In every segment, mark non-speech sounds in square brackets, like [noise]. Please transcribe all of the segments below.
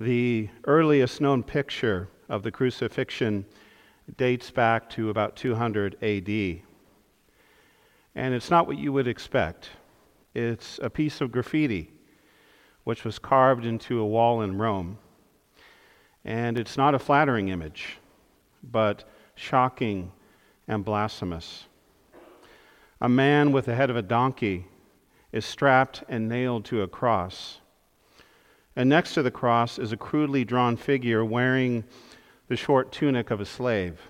The earliest known picture of the crucifixion dates back to about 200 AD. And it's not what you would expect. It's a piece of graffiti which was carved into a wall in Rome. And it's not a flattering image, but shocking and blasphemous. A man with the head of a donkey is strapped and nailed to a cross. And next to the cross is a crudely drawn figure wearing the short tunic of a slave.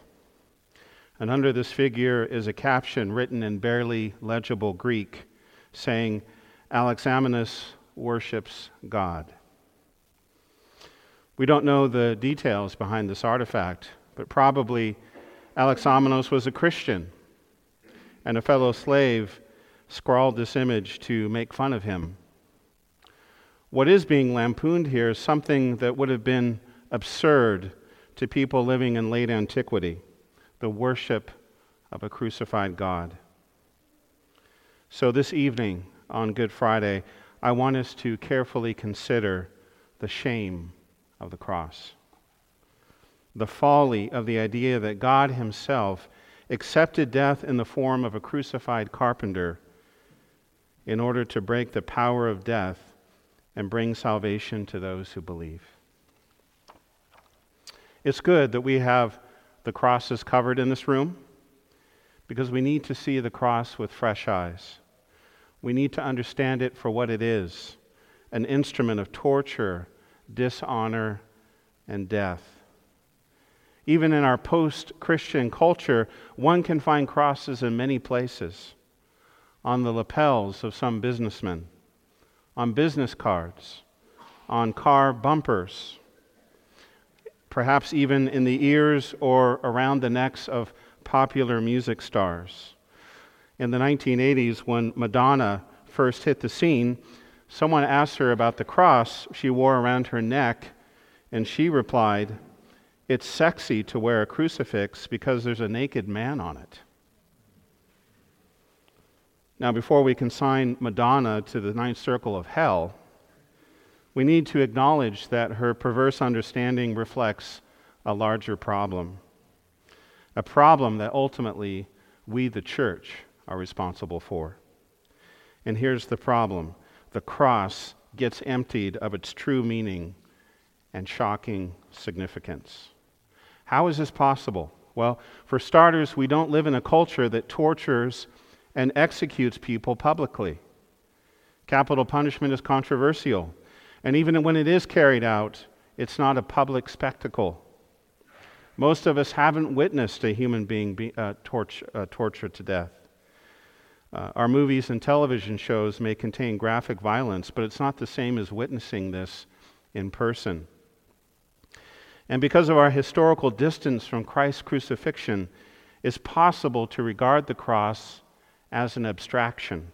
And under this figure is a caption written in barely legible Greek saying, Alexamenus worships God. We don't know the details behind this artifact, but probably Alexamenos was a Christian, and a fellow slave scrawled this image to make fun of him. What is being lampooned here is something that would have been absurd to people living in late antiquity the worship of a crucified God. So, this evening on Good Friday, I want us to carefully consider the shame of the cross, the folly of the idea that God Himself accepted death in the form of a crucified carpenter in order to break the power of death and bring salvation to those who believe. It's good that we have the crosses covered in this room because we need to see the cross with fresh eyes. We need to understand it for what it is an instrument of torture, dishonor, and death. Even in our post Christian culture, one can find crosses in many places on the lapels of some businessmen, on business cards, on car bumpers, perhaps even in the ears or around the necks of popular music stars. In the 1980s, when Madonna first hit the scene, someone asked her about the cross she wore around her neck, and she replied, It's sexy to wear a crucifix because there's a naked man on it. Now, before we consign Madonna to the ninth circle of hell, we need to acknowledge that her perverse understanding reflects a larger problem. A problem that ultimately we, the church, are responsible for. And here's the problem the cross gets emptied of its true meaning and shocking significance. How is this possible? Well, for starters, we don't live in a culture that tortures and executes people publicly. Capital punishment is controversial, and even when it is carried out, it's not a public spectacle. Most of us haven't witnessed a human being be, uh, torch, uh, tortured to death. Uh, our movies and television shows may contain graphic violence, but it's not the same as witnessing this in person. And because of our historical distance from Christ's crucifixion, it's possible to regard the cross as an abstraction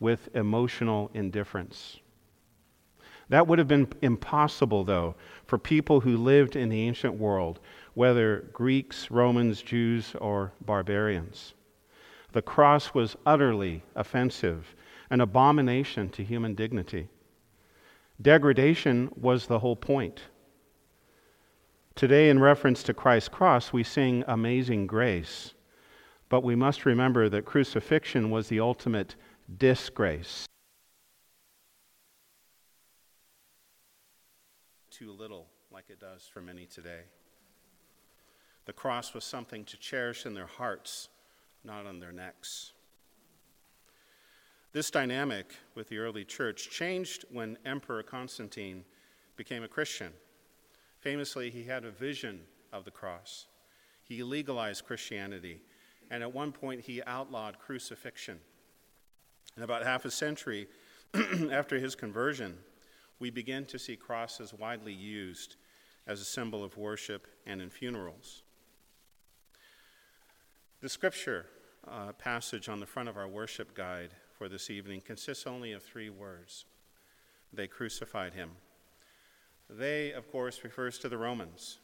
with emotional indifference. That would have been impossible, though, for people who lived in the ancient world, whether Greeks, Romans, Jews, or barbarians. The cross was utterly offensive, an abomination to human dignity. Degradation was the whole point. Today, in reference to Christ's cross, we sing Amazing Grace. But we must remember that crucifixion was the ultimate disgrace. Too little, like it does for many today. The cross was something to cherish in their hearts, not on their necks. This dynamic with the early church changed when Emperor Constantine became a Christian. Famously, he had a vision of the cross. He legalized Christianity and at one point he outlawed crucifixion. And about half a century [clears throat] after his conversion, we begin to see crosses widely used as a symbol of worship and in funerals. The scripture uh, passage on the front of our worship guide for this evening consists only of three words They crucified him. They, of course, refers to the Romans.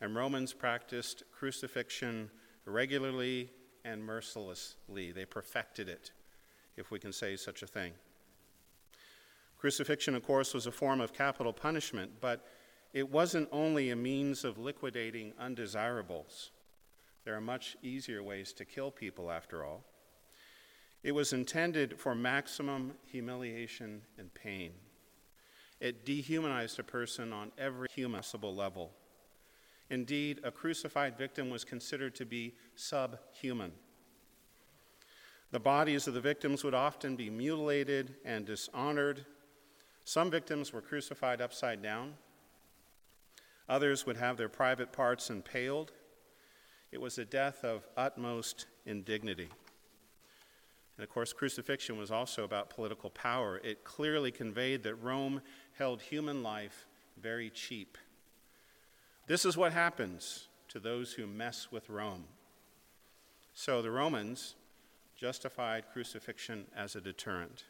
And Romans practiced crucifixion regularly and mercilessly. They perfected it, if we can say such a thing. Crucifixion, of course, was a form of capital punishment, but it wasn't only a means of liquidating undesirables. There are much easier ways to kill people, after all. It was intended for maximum humiliation and pain. It dehumanized a person on every humanable level. Indeed, a crucified victim was considered to be subhuman. The bodies of the victims would often be mutilated and dishonored. Some victims were crucified upside down. Others would have their private parts impaled. It was a death of utmost indignity. And of course, crucifixion was also about political power. It clearly conveyed that Rome held human life very cheap. This is what happens to those who mess with Rome. So the Romans justified crucifixion as a deterrent.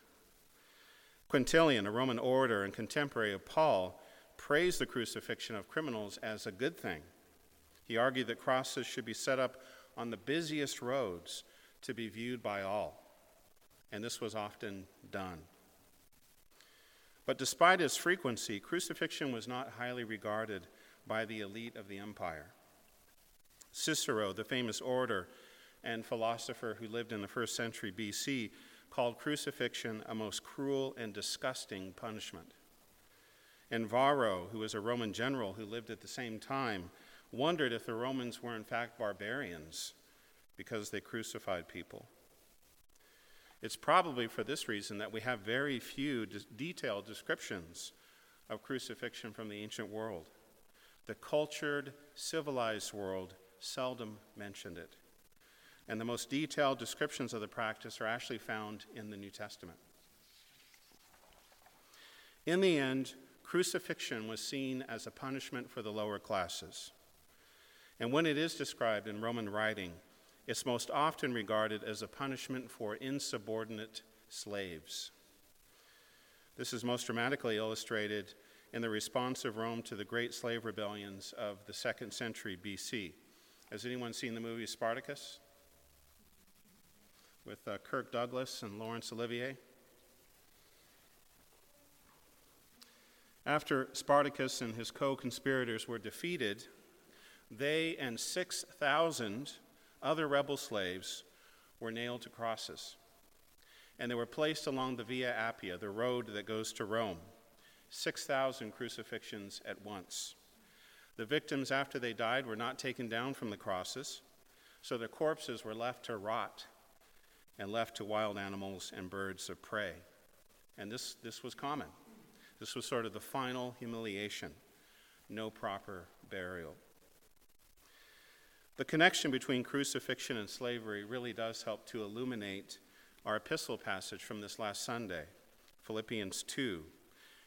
Quintilian, a Roman orator and contemporary of Paul, praised the crucifixion of criminals as a good thing. He argued that crosses should be set up on the busiest roads to be viewed by all, and this was often done. But despite its frequency, crucifixion was not highly regarded by the elite of the empire. Cicero, the famous orator and philosopher who lived in the first century BC, called crucifixion a most cruel and disgusting punishment. And Varro, who was a Roman general who lived at the same time, wondered if the Romans were in fact barbarians because they crucified people. It's probably for this reason that we have very few detailed descriptions of crucifixion from the ancient world. The cultured, civilized world seldom mentioned it. And the most detailed descriptions of the practice are actually found in the New Testament. In the end, crucifixion was seen as a punishment for the lower classes. And when it is described in Roman writing, it's most often regarded as a punishment for insubordinate slaves. This is most dramatically illustrated in the response of Rome to the great slave rebellions of the second century BC. Has anyone seen the movie Spartacus? With uh, Kirk Douglas and Laurence Olivier? After Spartacus and his co conspirators were defeated, they and 6,000 other rebel slaves were nailed to crosses. And they were placed along the Via Appia, the road that goes to Rome. 6,000 crucifixions at once. The victims, after they died, were not taken down from the crosses, so their corpses were left to rot and left to wild animals and birds of prey. And this, this was common. This was sort of the final humiliation, no proper burial. The connection between crucifixion and slavery really does help to illuminate our epistle passage from this last Sunday, Philippians 2.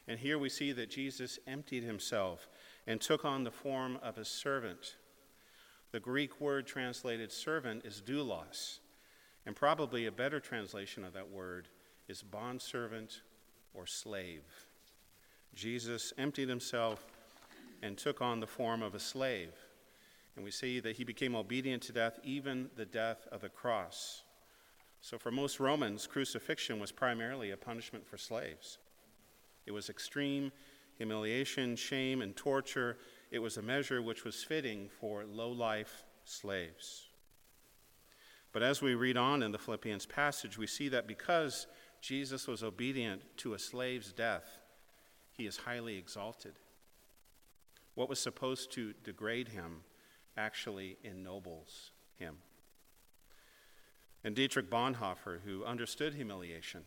And here we see that Jesus emptied himself and took on the form of a servant. The Greek word translated servant is doulos, and probably a better translation of that word is bondservant or slave. Jesus emptied himself and took on the form of a slave. And we see that he became obedient to death, even the death of the cross. So, for most Romans, crucifixion was primarily a punishment for slaves. It was extreme humiliation, shame, and torture. It was a measure which was fitting for low life slaves. But as we read on in the Philippians passage, we see that because Jesus was obedient to a slave's death, he is highly exalted. What was supposed to degrade him actually ennobles him. And Dietrich Bonhoeffer, who understood humiliation,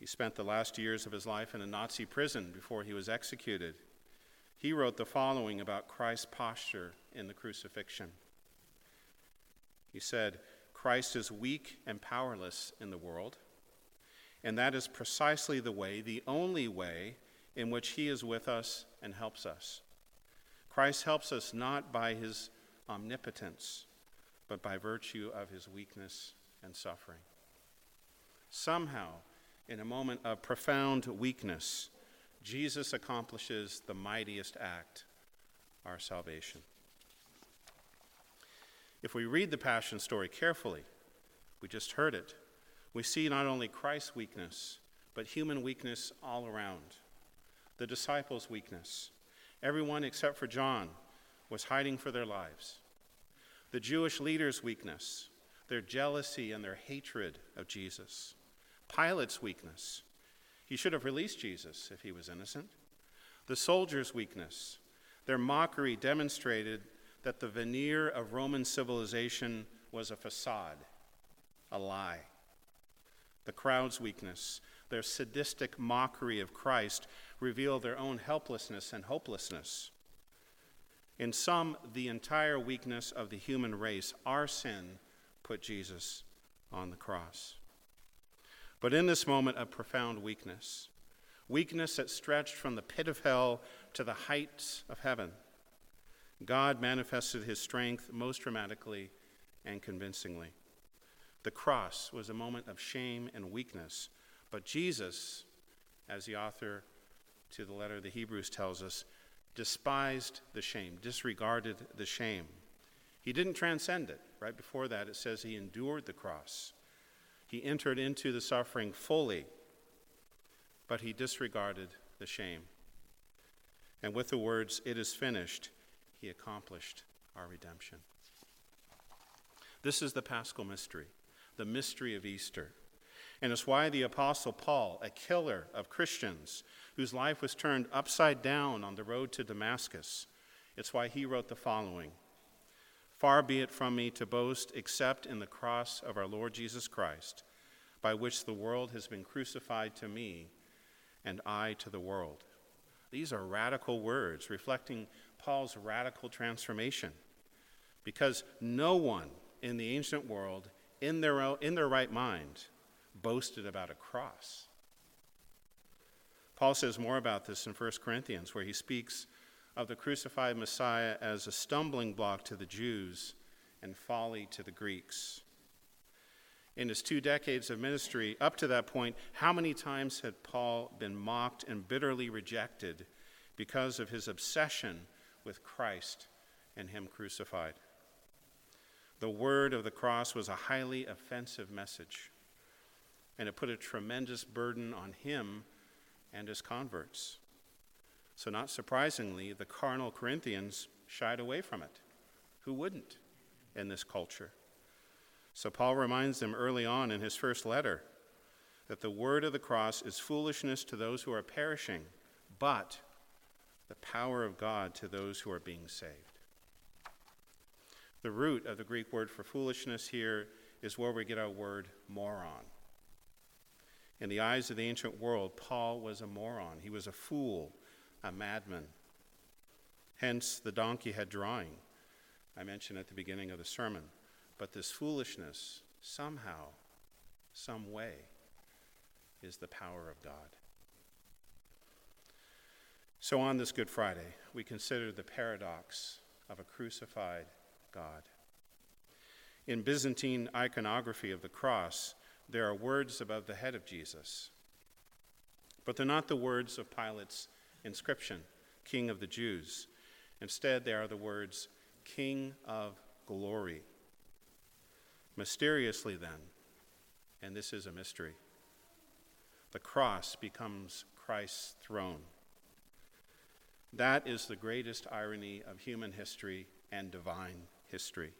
he spent the last years of his life in a Nazi prison before he was executed. He wrote the following about Christ's posture in the crucifixion. He said, Christ is weak and powerless in the world, and that is precisely the way, the only way, in which He is with us and helps us. Christ helps us not by His omnipotence, but by virtue of His weakness and suffering. Somehow, in a moment of profound weakness, Jesus accomplishes the mightiest act, our salvation. If we read the Passion story carefully, we just heard it, we see not only Christ's weakness, but human weakness all around. The disciples' weakness. Everyone except for John was hiding for their lives. The Jewish leaders' weakness, their jealousy and their hatred of Jesus. Pilate's weakness. He should have released Jesus if he was innocent. The soldiers' weakness. Their mockery demonstrated that the veneer of Roman civilization was a facade, a lie. The crowd's weakness, their sadistic mockery of Christ, revealed their own helplessness and hopelessness. In sum, the entire weakness of the human race, our sin, put Jesus on the cross. But in this moment of profound weakness, weakness that stretched from the pit of hell to the heights of heaven, God manifested his strength most dramatically and convincingly. The cross was a moment of shame and weakness, but Jesus, as the author to the letter of the Hebrews tells us, despised the shame, disregarded the shame. He didn't transcend it. Right before that, it says he endured the cross. He entered into the suffering fully, but he disregarded the shame. And with the words, It is finished, he accomplished our redemption. This is the paschal mystery, the mystery of Easter. And it's why the Apostle Paul, a killer of Christians whose life was turned upside down on the road to Damascus, it's why he wrote the following Far be it from me to boast except in the cross of our Lord Jesus Christ, by which the world has been crucified to me and I to the world. These are radical words reflecting Paul's radical transformation because no one in the ancient world, in their, own, in their right mind, boasted about a cross. Paul says more about this in 1 Corinthians, where he speaks of the crucified Messiah as a stumbling block to the Jews and folly to the Greeks. In his two decades of ministry, up to that point, how many times had Paul been mocked and bitterly rejected because of his obsession with Christ and Him crucified. The word of the cross was a highly offensive message, and it put a tremendous burden on him and his converts. So, not surprisingly, the carnal Corinthians shied away from it. Who wouldn't in this culture? So, Paul reminds them early on in his first letter that the word of the cross is foolishness to those who are perishing, but the power of God to those who are being saved. The root of the Greek word for foolishness here is where we get our word moron. In the eyes of the ancient world, Paul was a moron. He was a fool, a madman. Hence, the donkey head drawing I mentioned at the beginning of the sermon. But this foolishness, somehow, some way, is the power of God. So, on this Good Friday, we consider the paradox of a crucified God. In Byzantine iconography of the cross, there are words above the head of Jesus, but they're not the words of Pilate's inscription, King of the Jews. Instead, they are the words, King of Glory. Mysteriously, then, and this is a mystery, the cross becomes Christ's throne. That is the greatest irony of human history and divine history.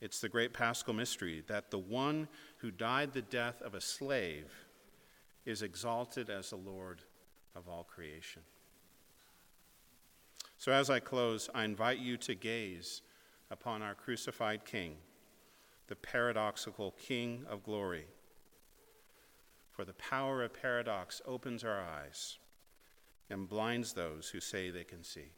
It's the great paschal mystery that the one who died the death of a slave is exalted as the Lord of all creation. So, as I close, I invite you to gaze upon our crucified King, the paradoxical King of glory. For the power of paradox opens our eyes and blinds those who say they can see.